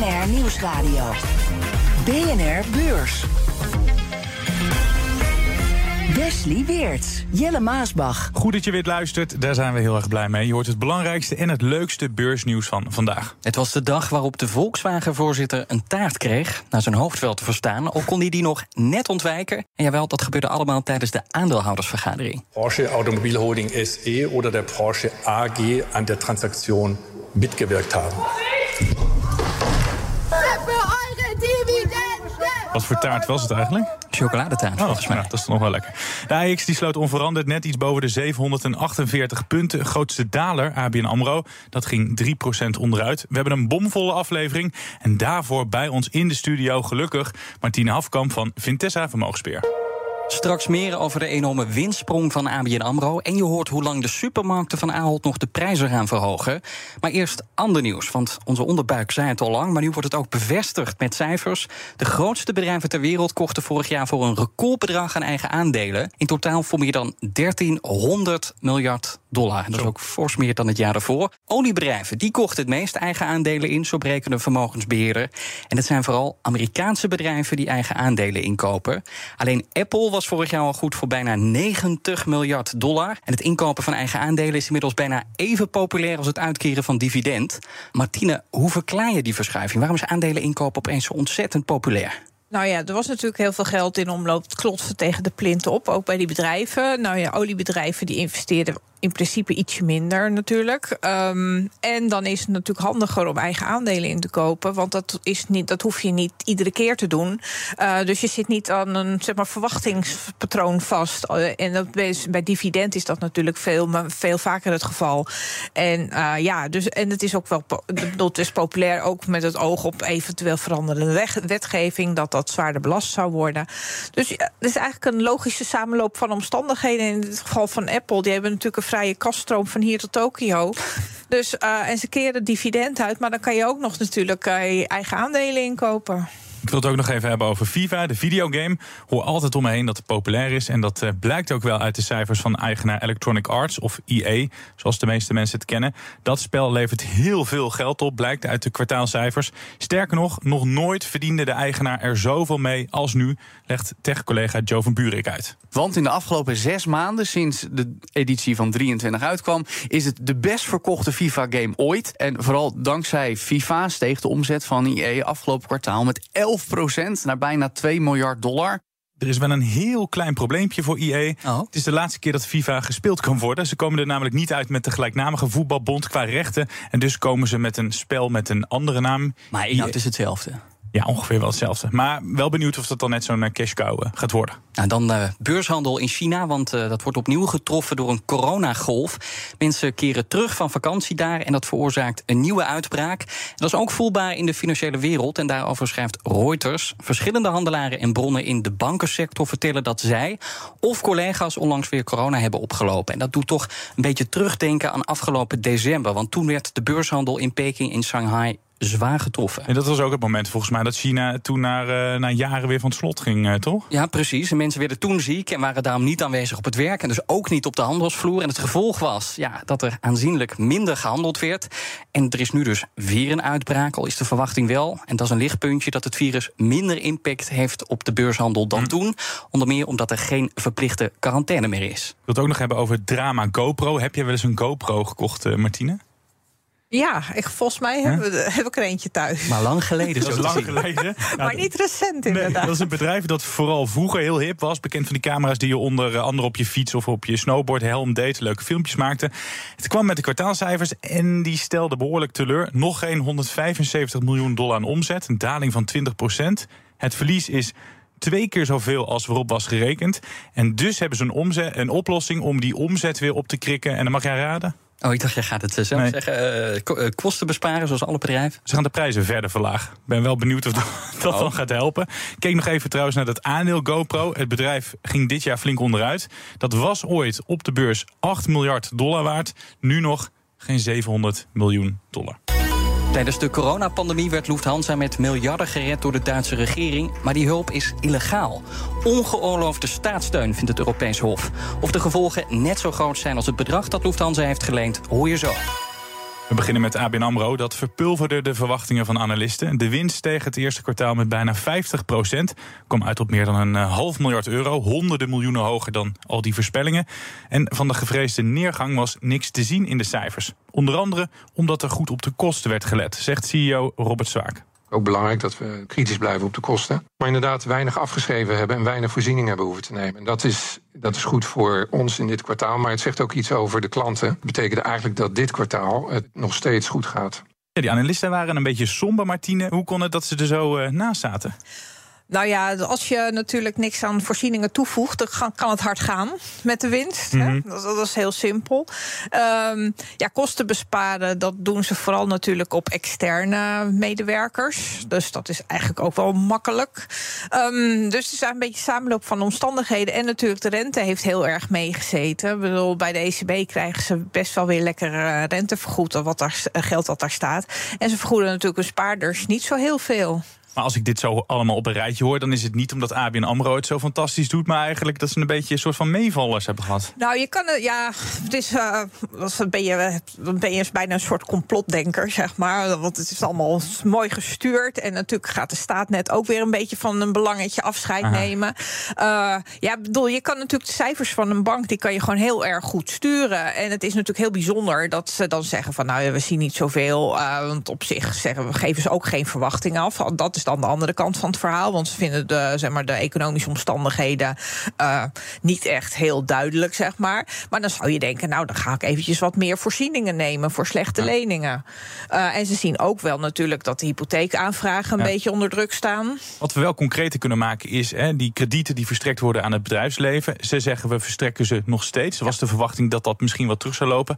BNR Nieuwsradio. BNR Beurs. Wesley Weert, Jelle Maasbach. Goed dat je weer luistert, daar zijn we heel erg blij mee. Je hoort het belangrijkste en het leukste beursnieuws van vandaag. Het was de dag waarop de Volkswagen-voorzitter een taart kreeg, naar zijn hoofd wel te verstaan. Al kon hij die nog net ontwijken. En jawel, dat gebeurde allemaal tijdens de aandeelhoudersvergadering. Porsche Automobilholding SE oder der Porsche AG aan der Transaktion mitgewirkt haben. Wat voor taart was het eigenlijk? Chocoladetaart, Oh, volgens mij. nou, dat is toch nog wel lekker. De AX die sloot onveranderd net iets boven de 748 punten. Grootste daler, ABN AMRO, dat ging 3% onderuit. We hebben een bomvolle aflevering. En daarvoor bij ons in de studio gelukkig Martine Hafkamp van Vintessa Vermogensbeheer. Straks meer over de enorme winstsprong van ABN AMRO. En je hoort hoe lang de supermarkten van Ahold nog de prijzen gaan verhogen. Maar eerst ander nieuws, want onze onderbuik zei het al lang... maar nu wordt het ook bevestigd met cijfers. De grootste bedrijven ter wereld kochten vorig jaar... voor een recordbedrag aan eigen aandelen. In totaal voor meer dan 1300 miljard dollar. Dat is ook fors meer dan het jaar daarvoor. Oliebedrijven die kochten het meest eigen aandelen in... zo berekende een vermogensbeheerder. En het zijn vooral Amerikaanse bedrijven... die eigen aandelen inkopen. Alleen Apple was vorig jaar al goed voor bijna 90 miljard dollar. En het inkopen van eigen aandelen is inmiddels bijna even populair als het uitkeren van dividend. Martine, hoe verklaar je die verschuiving? Waarom is aandelen inkopen opeens zo ontzettend populair? Nou ja, er was natuurlijk heel veel geld in omloop. Het klotste tegen de plint op, ook bij die bedrijven. Nou ja, oliebedrijven die investeerden in principe ietsje minder natuurlijk. Um, en dan is het natuurlijk handiger om eigen aandelen in te kopen. Want dat, is niet, dat hoef je niet iedere keer te doen. Uh, dus je zit niet aan een zeg maar, verwachtingspatroon vast. En dat, bij dividend is dat natuurlijk veel, veel vaker het geval. En uh, ja, dus, en het is ook wel het is populair ook met het oog op eventueel veranderende wetgeving. Dat dat zwaarder belast zou worden. Dus ja, is eigenlijk een logische samenloop van omstandigheden. In het geval van Apple, die hebben natuurlijk een vrije kaststroom van hier tot Tokio. Dus, uh, en ze keren dividend uit, maar dan kan je ook nog natuurlijk uh, je eigen aandelen inkopen. Ik wil het ook nog even hebben over FIFA, de videogame. Hoor altijd om me heen dat het populair is. En dat uh, blijkt ook wel uit de cijfers van eigenaar Electronic Arts, of EA, zoals de meeste mensen het kennen. Dat spel levert heel veel geld op, blijkt uit de kwartaalcijfers. Sterker nog, nog nooit verdiende de eigenaar er zoveel mee als nu, legt tech-collega Joe van Buurik uit. Want in de afgelopen zes maanden, sinds de editie van 23 uitkwam, is het de best verkochte FIFA-game ooit. En vooral dankzij FIFA steeg de omzet van EA afgelopen kwartaal met 11 naar bijna 2 miljard dollar. Er is wel een heel klein probleempje voor EA. Oh. Het is de laatste keer dat FIFA gespeeld kan worden. Ze komen er namelijk niet uit met de gelijkname voetbalbond qua rechten. En dus komen ze met een spel met een andere naam. Maar inhoud is hetzelfde. Ja, ongeveer wel hetzelfde. Maar wel benieuwd of dat dan net zo'n cash cow gaat worden. Nou, dan uh, beurshandel in China, want dat wordt opnieuw getroffen door een coronagolf. Mensen keren terug van vakantie daar en dat veroorzaakt een nieuwe uitbraak. En dat is ook voelbaar in de financiële wereld en daarover schrijft Reuters. Verschillende handelaren en bronnen in de bankensector vertellen dat zij of collega's onlangs weer corona hebben opgelopen. En dat doet toch een beetje terugdenken aan afgelopen december, want toen werd de beurshandel in Peking in Shanghai zwaar getroffen. En dat was ook het moment volgens mij dat China toen naar, uh, na jaren weer van het slot ging, uh, toch? Ja, precies. En mensen werden toen ziek en waren daarom niet aanwezig op het werk. En dus ook niet op de handelsvloer. En het gevolg was ja, dat er aanzienlijk minder gehandeld werd. En er is nu dus weer een uitbraak, al is de verwachting wel. En dat is een lichtpuntje dat het virus minder impact heeft op de beurshandel dan hm. toen. Onder meer omdat er geen verplichte quarantaine meer is. Ik wil het ook nog hebben over het drama GoPro. Heb je wel eens een GoPro gekocht, uh, Martine? Ja, ik, volgens mij heb, heb, ik er eentje thuis. Maar lang geleden. dat is lang geleden. maar niet recent inderdaad. Nee, dat is een bedrijf dat vooral vroeger heel hip was. Bekend van die camera's die je onder andere op je fiets of op je snowboard helm deed. Leuke filmpjes maakte. Het kwam met de kwartaalcijfers en die stelde behoorlijk teleur. Nog geen 175 miljoen dollar aan omzet. Een daling van 20 procent. Het verlies is twee keer zoveel als waarop was gerekend. En dus hebben ze een, omzet, een oplossing om die omzet weer op te krikken. En dan mag jij raden? Oh, ik dacht, jij gaat het eh, zelf Nee. zeggen. Eh, eh, kosten besparen, zoals alle bedrijven. Ze gaan de prijzen verder verlagen. Ik ben wel benieuwd of dat, dat dan gaat helpen. Keek nog even trouwens naar het aandeel GoPro. Het bedrijf ging dit jaar flink onderuit. Dat was ooit op de beurs 8 miljard dollar waard. Nu nog geen 700 miljoen dollar. Tijdens de coronapandemie werd Lufthansa met miljarden gered door de Duitse regering. Maar die hulp is illegaal. Ongeoorloofde staatssteun, vindt het Europees Hof. Of de gevolgen net zo groot zijn als het bedrag dat Lufthansa heeft geleend, hoor je zo. We beginnen met ABN AMRO. Dat verpulverde de verwachtingen van analisten. De winst steeg het eerste kwartaal met bijna 50 procent. Kwam uit op meer dan een eh, half miljard euro. Honderden miljoenen hoger dan al die voorspellingen. En van de gevreesde neergang was niks te zien in de cijfers. Onder andere omdat er goed op de kosten werd gelet, zegt CEO Robert Zwaak. Ook belangrijk dat we kritisch blijven op de kosten. Maar inderdaad weinig afgeschreven hebben en weinig voorzieningen hebben hoeven te nemen. En dat is, dat is goed voor ons in dit kwartaal. Maar het zegt ook iets over de klanten. Dat betekent eigenlijk dat dit kwartaal het nog steeds goed gaat. Ja, die analisten waren een beetje somber, Martine. Hoe kon het dat ze er zo eh, naast zaten? Nou ja, als je natuurlijk niks aan voorzieningen toevoegt, dan kan het hard gaan met de winst. Mhm. hè? Dat, dat is heel simpel. Ehm, ja, kosten besparen, dat doen ze vooral natuurlijk op externe medewerkers. Dus dat is eigenlijk ook wel makkelijk. Ehm, dus het is een beetje samenloop van omstandigheden. En natuurlijk, de rente heeft heel erg meegezeten. Ik bedoel, bij de ECB krijgen ze best wel weer lekker eh, rente vergoed, wat daar, geld dat daar staat. En ze vergoeden natuurlijk hun spaarders niet zo heel veel. Maar als ik dit zo allemaal op een rijtje hoor, dan is het niet omdat ABN AMRO het zo fantastisch doet, maar eigenlijk dat ze een beetje een soort van meevallers hebben gehad. Nou, je kan het, ja, het is, eh, dan ben je, dan ben je bijna een soort complotdenker, zeg maar. Want het is allemaal mooi gestuurd. En natuurlijk gaat de staat net ook weer een beetje van een belangetje afscheid Aha. nemen. Eh, ja, bedoel, je kan natuurlijk de cijfers van een bank, die kan je gewoon heel erg goed sturen. En het is natuurlijk heel bijzonder dat ze dan zeggen van, nou, ja, we zien niet zoveel. eh, want op zich zeggen we, geven ze ook geen verwachting af. Dat is dan de andere kant van het verhaal. Want ze vinden de, zeg maar, de economische omstandigheden eh, niet echt heel duidelijk, zeg maar. Maar dan zou je denken, nou, dan ga ik eventjes wat meer voorzieningen nemen voor slechte leningen. Eh, en ze zien ook wel natuurlijk dat de hypotheekaanvragen een Ja. beetje onder druk staan. Wat we wel concreter kunnen maken is hè, die kredieten die verstrekt worden aan het bedrijfsleven. Ze zeggen we verstrekken ze nog steeds. Er was de verwachting dat dat misschien wat terug zou lopen.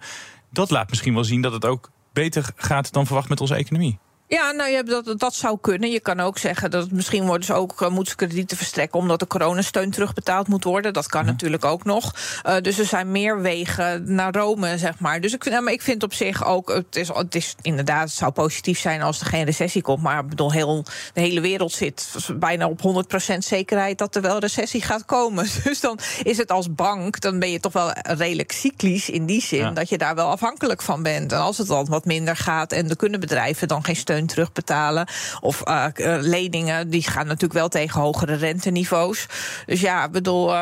Dat laat misschien wel zien dat het ook beter gaat dan verwacht met onze economie. Ja, nou ja, dat, dat zou kunnen. Je kan ook zeggen dat het misschien worden ze ook, eh, moeten ze kredieten verstrekken omdat de coronasteun terugbetaald moet worden. Dat kan natuurlijk ook nog. Eh, dus er zijn meer wegen naar Rome, zeg maar. Dus ik vind, nou, maar ik vind op zich ook, het is, het is inderdaad, het zou positief zijn als er geen recessie komt. Maar ik bedoel, heel, de hele wereld zit bijna op 100% zekerheid dat er wel recessie gaat komen. Dus dan is het als bank, dan ben je toch wel redelijk cyclisch in die zin Ja. dat je daar wel afhankelijk van bent. En als het dan wat minder gaat en er kunnen bedrijven dan geen steun terugbetalen. Of eh, eh, leningen, die gaan natuurlijk wel tegen hogere renteniveaus. Dus ja, ik bedoel.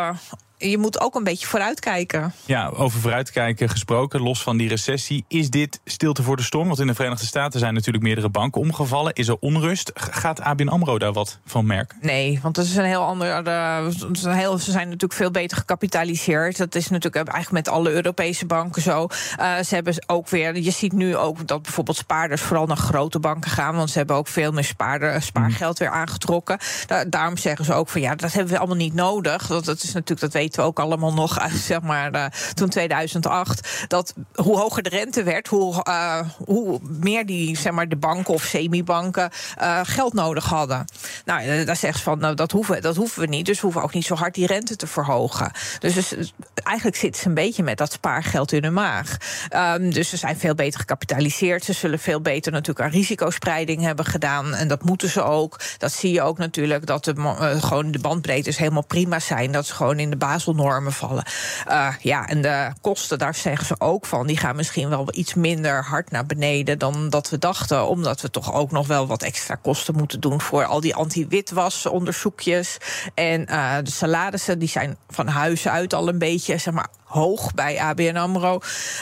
Je moet ook een beetje vooruitkijken. Ja, over vooruitkijken gesproken, los van die recessie. Is dit stilte voor de storm? Want in de Verenigde Staten zijn natuurlijk meerdere banken omgevallen. Is er onrust? Gaat ABN AMRO daar wat van merken? Nee, want dat is een heel ander. eh, een heel, ze zijn natuurlijk veel beter gecapitaliseerd. Dat is natuurlijk eigenlijk met alle Europese banken zo. Eh, ze hebben ook weer. Je ziet nu ook dat bijvoorbeeld spaarders vooral naar grote banken gaan. Want ze hebben ook veel meer spaarder, spaargeld weer aangetrokken. Da- daarom zeggen ze ook van ja, dat hebben we allemaal niet nodig. Dat, dat is natuurlijk, dat weten we ook allemaal nog uit zeg maar eh, toen 2008. Dat hoe hoger de rente werd, hoe, eh, hoe meer die zeg maar de banken of semi-banken eh, geld nodig hadden. Nou, daar zegt ze van nou, dat hoeven, dat hoeven we niet. Dus we hoeven ook niet zo hard die rente te verhogen. Dus, eigenlijk zitten ze een beetje met dat spaargeld in hun maag. Ehm, dus ze zijn veel beter gecapitaliseerd. Ze zullen veel beter natuurlijk aan risicospreiding hebben gedaan. En dat moeten ze ook. Dat zie je ook natuurlijk dat de, gewoon de bandbreedtes helemaal prima zijn. Dat ze gewoon in de baselnormen vallen. Eh, ja, en de kosten, daar zeggen ze ook van. Die gaan misschien wel iets minder hard naar beneden dan dat we dachten. Omdat we toch ook nog wel wat extra kosten moeten doen voor al die anti-witwas-onderzoekjes. En eh, de salarissen die zijn van huis uit al een beetje zeg maar, hoog bij ABN AMRO.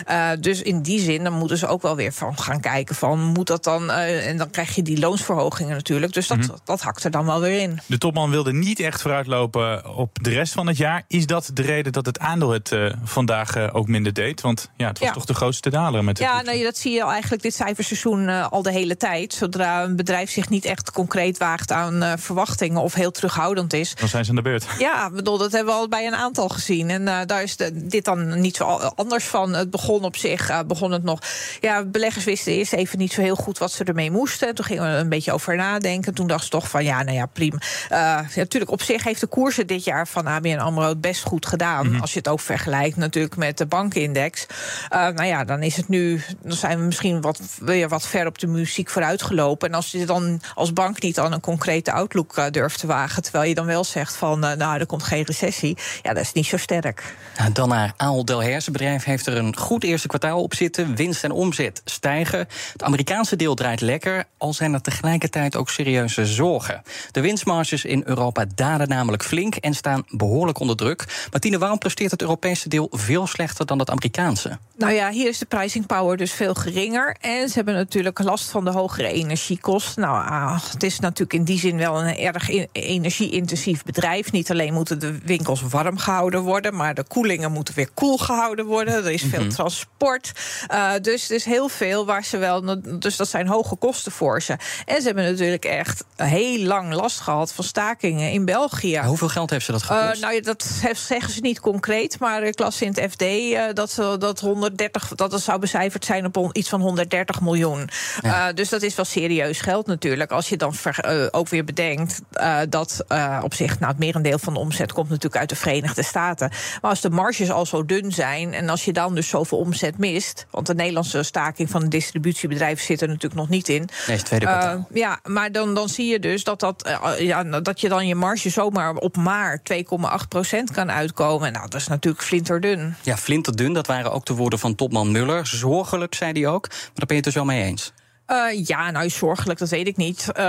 Eh, dus in die zin dan moeten ze ook wel weer van gaan kijken van... moet dat dan... eh, en dan krijg je die loonsverhogingen natuurlijk. Dus dat, dat hakt er dan wel weer in. De topman wilde niet echt vooruitlopen op de rest van het jaar. Is dat de reden dat het aandeel het eh, vandaag ook minder deed? Want ja, het was Ja. toch de grootste daler met het Ja, nee, dat zie je al eigenlijk dit cijferseizoen al de hele tijd. Zodra een bedrijf zich niet echt concreet waagt aan verwachtingen... of heel terughoudend is, Dan zijn ze aan de beurt. Ja, bedoel, dat hebben we al bij een aantal gezien. En daar is de, dit dan niet zo anders van. Het begon op zich, uh, begon het nog. Ja, beleggers wisten eerst even niet zo heel goed wat ze ermee moesten. Toen gingen we een beetje over nadenken. Toen dacht ze toch van ja, nou ja, prima. Uh, natuurlijk, op zich heeft de koersen dit jaar van ABN Amro het best goed gedaan. Mm -hmm. Als je het ook vergelijkt natuurlijk met de bankindex. Uh, nou ja, dan is het nu, dan zijn we misschien wat, weer wat ver op de muziek vooruit gelopen. En als je dan als bank niet aan een concrete outlook uh, durft te wagen, terwijl je dan wel zegt van uh, nou, er komt geen recessie, ja, dat is niet zo sterk. Nou, dan naar Delhaize. Het bedrijf heeft er een goed eerste kwartaal op zitten. Winst en omzet stijgen. Het Amerikaanse deel draait lekker, al zijn er tegelijkertijd ook serieuze zorgen. De winstmarges in Europa dalen namelijk flink en staan behoorlijk onder druk. Martine, waarom presteert het Europese deel veel slechter dan het Amerikaanse? Nou ja, hier is de pricing power dus veel geringer. En ze hebben natuurlijk last van de hogere energiekosten. Nou, ah, het is natuurlijk in die zin wel een erg energie-intensief bedrijf. Niet alleen moeten de winkels warm gehouden worden, maar de koelingen moeten weer koel gehouden worden. Er is veel mm -hmm. transport. Uh, dus er is heel veel waar ze wel. Dus dat zijn hoge kosten voor ze. En ze hebben natuurlijk echt heel lang last gehad van stakingen in België. Maar hoeveel geld heeft ze dat gekost? Uh, nou ja, dat zeggen ze niet concreet, maar ik las in het FD uh, dat ze dat 130, dat het zou becijferd zijn op iets van 130 miljoen. Ja. Dus dat is wel serieus geld natuurlijk. Als je dan ver, ook weer bedenkt dat op zich, nou, het merendeel van de omzet komt natuurlijk uit de Verenigde Staten. Maar als de marges al zo dun zijn en als je dan dus zoveel omzet mist, want de Nederlandse staking van de distributiebedrijven zit er natuurlijk nog niet in. Nee, is tweede kwartaal. ja, maar dan, dan zie je dus dat, dat, ja, dat je dan je marge zomaar op maar 2,8 procent kan uitkomen. Nou, dat is natuurlijk flinterdun. Ja, flinterdun, dat waren ook de woorden van topman Muller. Zorgelijk, zei hij ook. Maar daar ben je het dus wel mee eens. Uh, ja, nou zorgelijk, dat weet ik niet. Uh,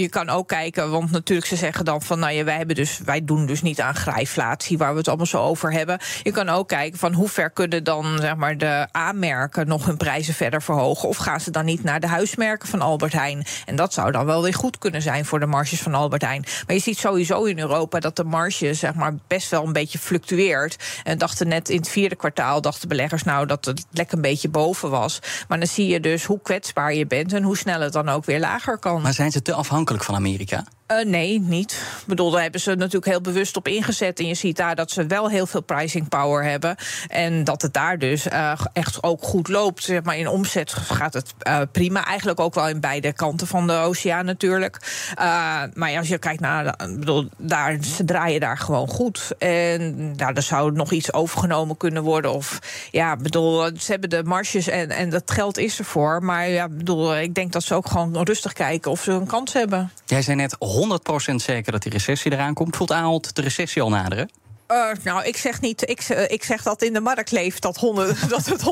je kan ook kijken, want natuurlijk ze zeggen dan van, nou ja, wij hebben dus, wij doen dus niet aan grijflatie, waar we het allemaal zo over hebben. Je kan ook kijken van hoe ver kunnen dan zeg maar de aanmerken nog hun prijzen verder verhogen, of gaan ze dan niet naar de huismerken van Albert Heijn? En dat zou dan wel weer goed kunnen zijn voor de marges van Albert Heijn. Maar je ziet sowieso in Europa dat de marge zeg maar best wel een beetje fluctueert. En dachten net in het vierde kwartaal dachten beleggers nou dat het lekker een beetje boven was. Maar dan zie je dus hoe kwetsbaar je bent en hoe snel het dan ook weer lager kan. Maar zijn ze te afhankelijk van Amerika? Uh, nee, niet. Ik bedoel, daar hebben ze natuurlijk heel bewust op ingezet. En je ziet daar dat ze wel heel veel pricing power hebben. En dat het daar dus uh, echt ook goed loopt. Zeg maar in omzet gaat het uh, prima. Eigenlijk ook wel in beide kanten van de oceaan natuurlijk. maar als je kijkt naar, bedoel, daar, ze draaien daar gewoon goed. En nou, zou nog iets overgenomen kunnen worden. Of ja, bedoel, ze hebben de marges en, en dat geld is ervoor. Maar ja, bedoel, ik denk dat ze ook gewoon rustig kijken of ze een kans hebben. Jij zei net 100% zeker dat die recessie eraan komt. Voelt Ahold de recessie al naderen? Uh, nou, ik zeg niet. Ik, ik, zeg dat in de markt leeft dat, 100, dat het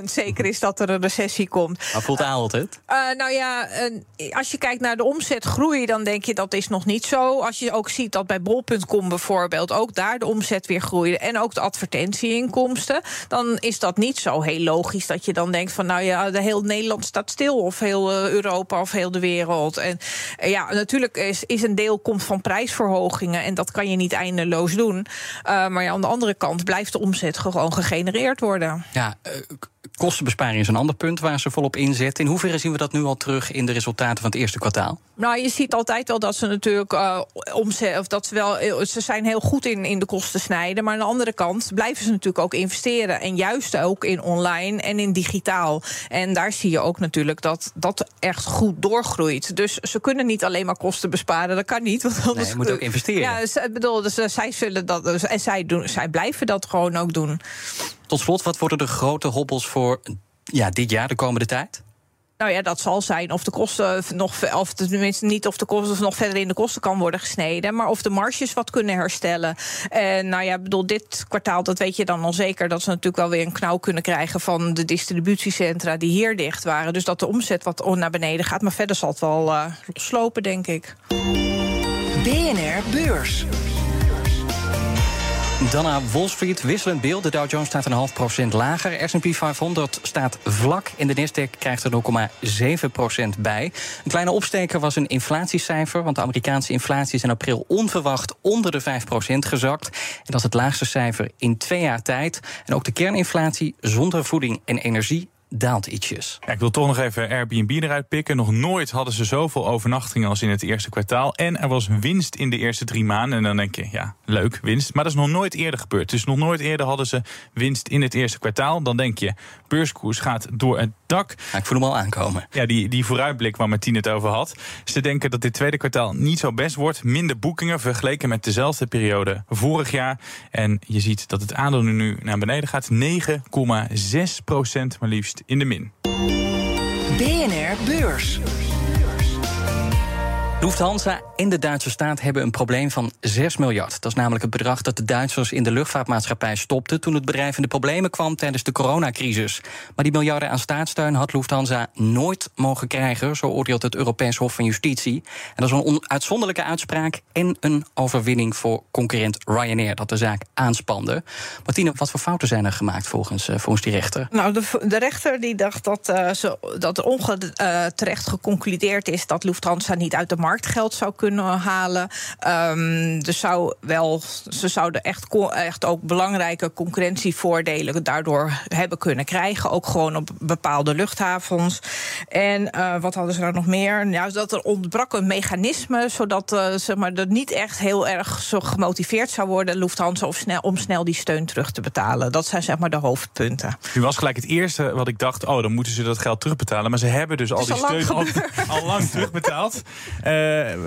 100% zeker is dat er een recessie komt. Maar voelt Ahold het? Uh, nou ja, als je kijkt naar de omzetgroei, dan denk je dat is nog niet zo. Als je ook ziet dat bij bol.com bijvoorbeeld ook daar de omzet weer groeide en ook de advertentieinkomsten, dan is dat niet zo heel logisch dat je dan denkt van nou ja, de heel Nederland staat stil of heel Europa of heel de wereld. En ja, natuurlijk is, is een deel komt van prijsverhogingen en dat kan je niet eindeloos doen. Uh, maar ja, aan de andere kant blijft de omzet gewoon gegenereerd worden. Ja, uh, kostenbesparing is een ander punt waar ze volop inzetten. In hoeverre zien we dat nu al terug in de resultaten van het eerste kwartaal? Nou, je ziet altijd wel dat ze natuurlijk uh, omzet, of dat ze wel, ze zijn heel goed in, in de kosten snijden. Maar aan de andere kant blijven ze natuurlijk ook investeren. En juist ook in online en in digitaal. En daar zie je ook natuurlijk dat dat echt goed doorgroeit. Dus ze kunnen niet alleen maar kosten besparen. Dat kan niet. Want anders nee, je moet ook investeren. Ja, dus, ik bedoel, dus, zij zullen dat. Dus, en zij, doen, zij blijven dat gewoon ook doen. Tot slot, wat worden de grote hobbels voor ja, dit jaar, de komende tijd? Nou ja, dat zal zijn of de kosten nog, of tenminste niet of de kosten nog verder in de kosten kan worden gesneden, maar of de marges wat kunnen herstellen. En nou ja, bedoel, dit kwartaal, dat weet je dan al zeker, dat ze natuurlijk wel weer een knauw kunnen krijgen van de distributiecentra die hier dicht waren. Dus dat de omzet wat naar beneden gaat. Maar verder zal het wel uh, slopen, denk ik. BNR Beurs. Dan naar Wall Street, wisselend beeld. De Dow Jones staat een half procent lager. S&P 500 staat vlak en de Nasdaq krijgt er 0,7 procent bij. Een kleine opsteker was een inflatiecijfer... want de Amerikaanse inflatie is in april onverwacht onder de 5 procent gezakt. En dat is het laagste cijfer in twee jaar tijd. En ook de kerninflatie zonder voeding en energie daalt ietsjes. Ja, ik wil toch nog even Airbnb eruit pikken. Nog nooit hadden ze zoveel overnachtingen als in het eerste kwartaal. En er was winst in de eerste drie maanden. En dan denk je, ja, leuk, winst. Maar dat is nog nooit eerder gebeurd. Dus nog nooit eerder hadden ze winst in het eerste kwartaal. Dan denk je, beurskoers gaat door het dak. Ja, ik voel hem al aankomen. Ja, die, die vooruitblik waar Martien het over had. Ze denken dat dit tweede kwartaal niet zo best wordt. Minder boekingen vergeleken met dezelfde periode vorig jaar. En je ziet dat het aandeel nu naar beneden gaat. 9,6 procent maar liefst in de min. BNR Beurs. Lufthansa en de Duitse staat hebben een probleem van 6 miljard. Dat is namelijk het bedrag dat de Duitsers in de luchtvaartmaatschappij stopten toen het bedrijf in de problemen kwam tijdens de coronacrisis. Maar die miljarden aan staatssteun had Lufthansa nooit mogen krijgen, zo oordeelt het Europees Hof van Justitie. En dat is een uitzonderlijke uitspraak en een overwinning voor concurrent Ryanair dat de zaak aanspande. Martine, wat voor fouten zijn er gemaakt volgens, volgens die rechter? Nou, de, rechter die dacht dat, uh, ze, dat er onterecht uh, geconcludeerd is dat Lufthansa niet uit de markt geld zou kunnen halen. Um, dus zou wel, ze zouden echt, echt ook belangrijke concurrentievoordelen daardoor hebben kunnen krijgen. Ook gewoon op bepaalde luchthavens. En uh, wat hadden ze nou nog meer? Nou, dat er ontbrak een mechanisme zodat uh, zeg maar, er niet echt heel erg zo gemotiveerd zou worden, Lufthansa, of snel, om snel die steun terug te betalen. Dat zijn zeg maar de hoofdpunten. Nu was gelijk het eerste wat ik dacht: oh, dan moeten ze dat geld terugbetalen. Maar ze hebben dus al die al steun al, al, lang terugbetaald. Uh,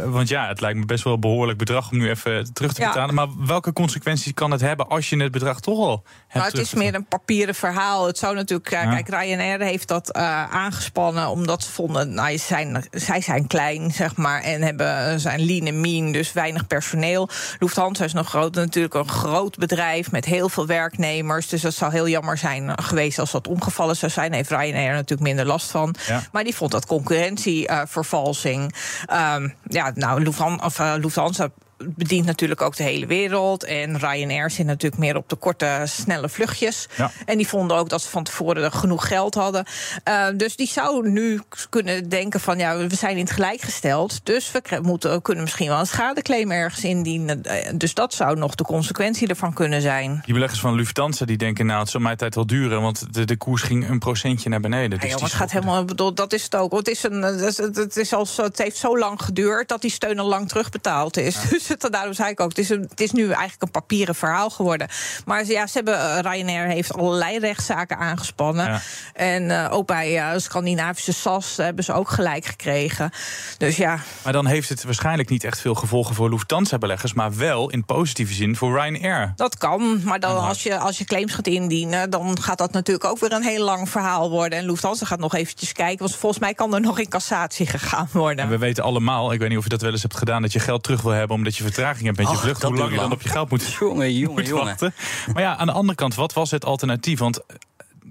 want ja, het lijkt me best wel een behoorlijk bedrag om nu even terug te betalen. Ja. Maar welke consequenties kan het hebben als je het bedrag toch al hebt? Nou, het is meer een papieren verhaal. Het zou natuurlijk. Ja. Kijk, Ryanair heeft dat uh, aangespannen omdat ze vonden. Nou, zijn, zij zijn klein, zeg maar. En hebben, zijn lean en mean, dus weinig personeel. Lufthansa is nog groot, natuurlijk een groot bedrijf met heel veel werknemers. Dus dat zou heel jammer zijn geweest als dat omgevallen zou zijn. Heeft Ryanair natuurlijk minder last van. Ja. Maar die vond dat concurrentievervalsing. Uh, ja, nou, Lufthansa, of, uh, Lufthansa bedient natuurlijk ook de hele wereld. En Ryanair zit natuurlijk meer op de korte, snelle vluchtjes. Ja. En die vonden ook dat ze van tevoren genoeg geld hadden. Uh, dus die zou nu kunnen denken van... ja, we zijn in het gelijk gesteld... dus we moeten, kunnen misschien wel een schadeclaim ergens indienen. Dus dat zou nog de consequentie ervan kunnen zijn. Die beleggers van Lufthansa die denken... nou, het zal mijn tijd wel duren... want de, de koers ging een procentje naar beneden. Dus ja, het gaat helemaal, bedoel, dat is het ook. Het, is een, het, is als, het heeft zo lang geduurd... dat die steun al lang terugbetaald is. Ja. Dus het, daarom zei ik ook, het is, een, het is nu eigenlijk een papieren verhaal geworden. Maar ja, ze hebben, uh, Ryanair heeft allerlei rechtszaken aangespannen. Ja. En uh, ook bij uh, Scandinavische SAS hebben ze ook gelijk gekregen. Dus ja. Maar dan heeft het waarschijnlijk niet echt veel gevolgen voor Lufthansa-beleggers... maar wel in positieve zin voor Ryanair. Dat kan, maar dan als je, als je claims gaat indienen... dan gaat dat natuurlijk ook weer een heel lang verhaal worden. En Lufthansa gaat nog eventjes kijken, want volgens mij kan er nog in cassatie gegaan worden. En we weten allemaal, ik weet niet of je dat wel eens hebt gedaan... dat je geld terug wil hebben omdat je vertraging hebt met je vlucht. Hoe lang je dan op je geld moet, Jongen, jongen, moet jongen. wachten. Maar ja, aan de andere kant, wat was het alternatief? Want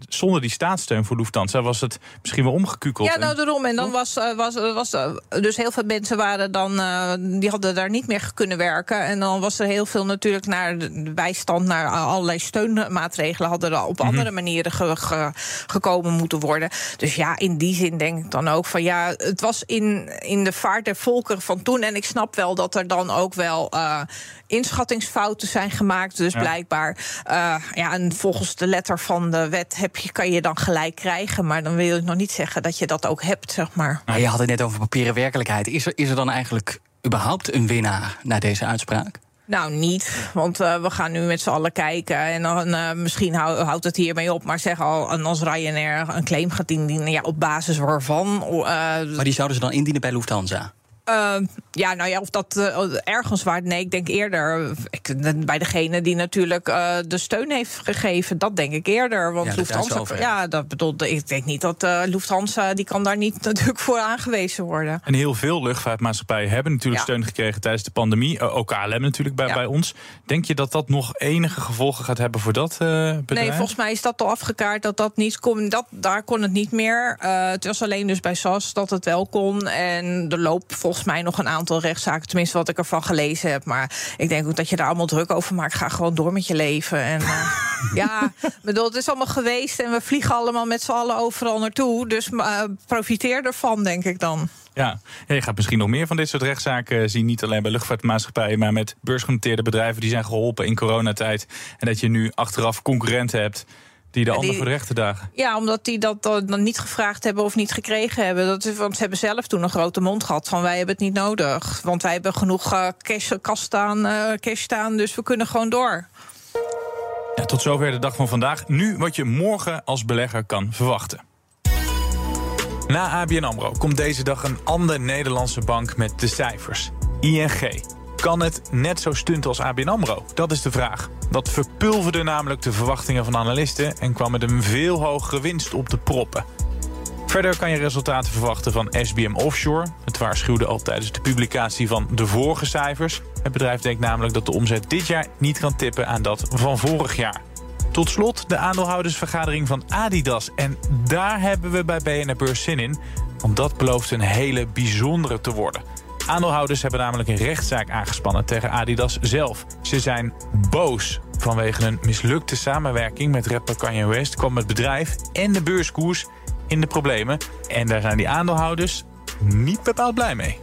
zonder die staatssteun voor Lufthansa was het misschien wel omgekukeld. Ja, nou daarom. En dan was, eh, was, was eh, dus heel veel mensen waren dan, eh, die hadden daar niet meer kunnen werken. En dan was er heel veel natuurlijk naar de bijstand, naar allerlei steunmaatregelen, hadden er op andere manieren ge- ge- gekomen moeten worden. Dus ja, in die zin denk ik dan ook van ja, het was in, in de vaart der volkeren van toen. En ik snap wel dat er dan ook wel eh, inschattingsfouten zijn gemaakt. Dus Ja. blijkbaar, eh, ja, en volgens de letter van de wet heb je, kan je dan gelijk krijgen. Maar dan wil ik nog niet zeggen dat je dat ook hebt, zeg maar. Maar je had het net over papieren werkelijkheid. Is er, is er dan eigenlijk überhaupt een winnaar na deze uitspraak? Nou, niet. Want uh, we gaan nu met z'n allen kijken. En dan uh, misschien hou, houdt het hiermee op. Maar zeg al, en als Ryanair een claim gaat indienen, ja, op basis waarvan. Uh, Maar die zouden ze dan indienen bij Lufthansa? Uh, ja, nou ja, of dat uh, ergens waar. Nee, ik denk eerder ik, bij degene die natuurlijk uh, de steun heeft gegeven. Dat denk ik eerder. Want Ja, de Lufthansa. Ja, dat bedoelt. Ik denk niet dat uh, Lufthansa. die kan daar niet natuurlijk voor aangewezen worden. En heel veel luchtvaartmaatschappijen hebben natuurlijk Ja. steun gekregen tijdens de pandemie. Uh, ook KLM natuurlijk bij, Ja. bij ons. Denk je dat dat nog enige gevolgen gaat hebben voor dat uh, bedrijf? Nee, volgens mij is dat al afgekaart dat dat niet kon. Dat, daar kon het niet meer. Uh, het was alleen dus bij SAS dat het wel kon. En er loopt volgens mij nog een aantal rechtszaken. Tenminste, wat ik ervan gelezen heb. Maar ik denk ook dat je daar allemaal druk over maakt. Ga gewoon door met je leven. En uh, ja, bedoel, het is allemaal geweest. En we vliegen allemaal met z'n allen overal naartoe. Dus uh, profiteer ervan, denk ik dan. Ja. ja, je gaat misschien nog meer van dit soort rechtszaken zien. Niet alleen bij luchtvaartmaatschappijen, maar met beursgenoteerde bedrijven die zijn geholpen in coronatijd. En dat je nu achteraf concurrenten hebt Die de Ja, ander voor de rechter dagen. Ja, omdat die dat dan niet gevraagd hebben of niet gekregen hebben. Dat is, want ze hebben zelf toen een grote mond gehad van wij hebben het niet nodig. Want wij hebben genoeg eh, cash, kast staan, eh, cash staan, dus we kunnen gewoon door. Ja, tot zover de dag van vandaag. Nu wat je morgen als belegger kan verwachten. Na ABN AMRO komt deze dag een andere Nederlandse bank met de cijfers. ING. Kan het net zo stunten als ABN AMRO? Dat is de vraag. Dat verpulverde namelijk de verwachtingen van analisten... en kwam met een veel hogere winst op de proppen. Verder kan je resultaten verwachten van SBM Offshore. Het waarschuwde al tijdens de publicatie van de vorige cijfers. Het bedrijf denkt namelijk dat de omzet dit jaar niet kan tippen aan dat van vorig jaar. Tot slot de aandeelhoudersvergadering van Adidas. En daar hebben we bij BNR Beurs zin in. Want dat belooft een hele bijzondere te worden. Aandeelhouders hebben namelijk een rechtszaak aangespannen tegen Adidas zelf. Ze zijn boos. Vanwege een mislukte samenwerking met rapper Kanye West... kwam het bedrijf en de beurskoers in de problemen. En daar zijn die aandeelhouders niet bepaald blij mee.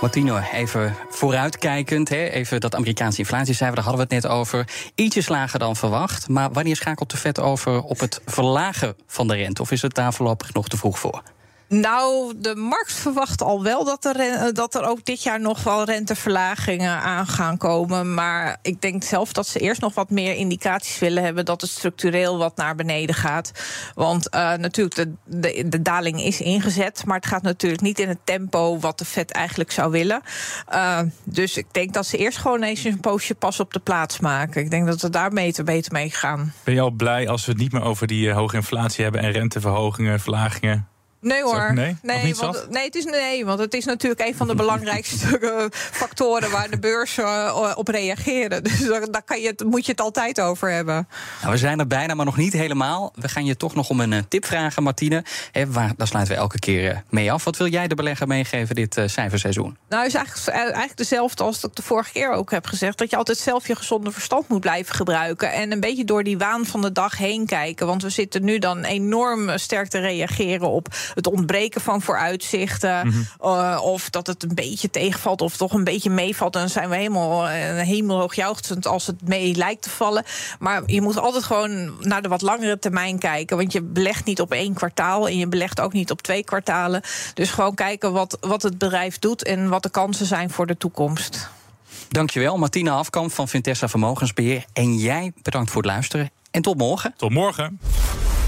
Martino, even vooruitkijkend. Hè? Even dat Amerikaanse inflatiecijfer, daar hadden we het net over. Ietsjes lager dan verwacht. Maar wanneer schakelt de Fed over op het verlagen van de rente? Of is het daar voorlopig nog te vroeg voor? Nou, de markt verwacht al wel dat er, ren- dat er ook dit jaar nog wel renteverlagingen aan gaan komen. Maar ik denk zelf dat ze eerst nog wat meer indicaties willen hebben dat het structureel wat naar beneden gaat. Want eh, natuurlijk, de, de, daling is ingezet, maar het gaat natuurlijk niet in het tempo wat de Fed eigenlijk zou willen. Eh, dus ik denk dat ze eerst gewoon eens een poosje pas op de plaats maken. Ik denk dat we daar beter, beter mee gaan. Ben je al blij als we het niet meer over die eh, hoge inflatie hebben... en renteverhogingen, verlagingen? Nee hoor. nee? Niet want, nee, het is, nee, want het is natuurlijk een van de belangrijkste eh, factoren waar de beurzen eh, op reageren. Dus daar, kan je het, moet je het altijd over hebben. Nou, we zijn er bijna, maar nog niet helemaal. We gaan je toch nog om een eh, tip vragen, Martine. Hè, waar, daar sluiten we elke keer mee af. Wat wil jij de belegger meegeven dit cijferseizoen? Nou, is eigenlijk, eigenlijk dezelfde als dat ik de vorige keer ook heb gezegd. Dat je altijd zelf je gezonde verstand moet blijven gebruiken. En een beetje door die waan van de dag heen kijken. Want we zitten nu dan enorm sterk te reageren op het ontbreken van vooruitzichten. Eh, of dat het een beetje tegenvalt of toch een beetje meevalt. Dan zijn we helemaal uh, hemelhoog juichend als het mee lijkt te vallen. Maar je moet altijd gewoon naar de wat langere termijn kijken. Want je belegt niet op één kwartaal. En je belegt ook niet op twee kwartalen. Dus gewoon kijken wat, wat het bedrijf doet en wat de kansen zijn voor de toekomst. Dankjewel, Martine Afkamp van Vintessa Vermogensbeheer. En jij bedankt voor het luisteren. En tot morgen. Tot morgen.